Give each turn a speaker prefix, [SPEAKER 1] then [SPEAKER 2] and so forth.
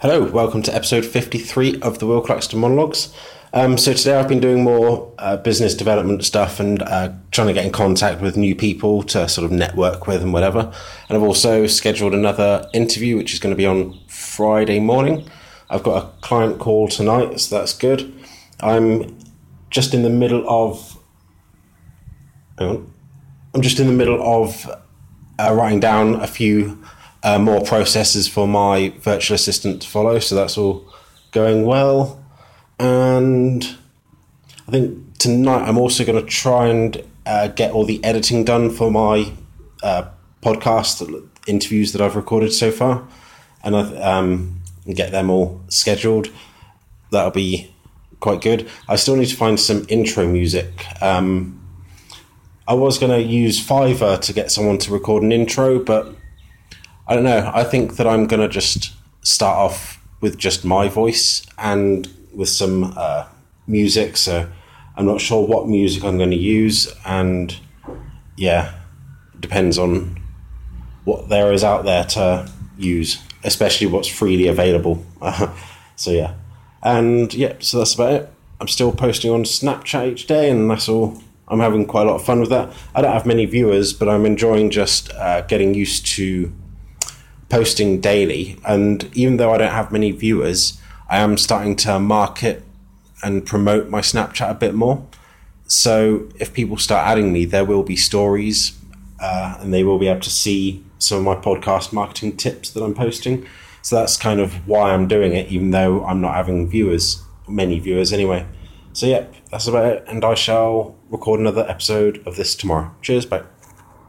[SPEAKER 1] Hello, welcome to episode 53 of the Will Claxton Monologues. Um, so today I've been doing more uh, business development stuff and uh, trying to get in contact with new people to sort of network with and whatever. And I've also scheduled another interview, which is going to be on Friday morning. I've got a client call tonight, so that's good. I'm just in the middle of. Hang on. I'm just in the middle of uh, writing down a few uh, more processes for my virtual assistant to follow. So that's all going well. And I think tonight I'm also going to try and uh, get all the editing done for my uh, podcast interviews that I've recorded so far, and um, get them all scheduled. That'll be quite good. I still need to find some intro music. Um, I was going to use Fiverr to get someone to record an intro, but I don't know. I think that I'm going to just start off with just my voice and with some uh, music. So I'm not sure what music I'm going to use. And yeah, depends on what there is out there to use, especially what's freely available. so yeah. And yeah, so that's about it. I'm still posting on Snapchat each day, and that's all. I'm having quite a lot of fun with that. I don't have many viewers, but I'm enjoying just uh, getting used to posting daily. And even though I don't have many viewers, I am starting to market and promote my Snapchat a bit more. So if people start adding me, there will be stories uh, and they will be able to see some of my podcast marketing tips that I'm posting. So that's kind of why I'm doing it, even though I'm not having viewers, many viewers anyway. So, yep, that's about it. And I shall record another episode of this tomorrow. Cheers, bye.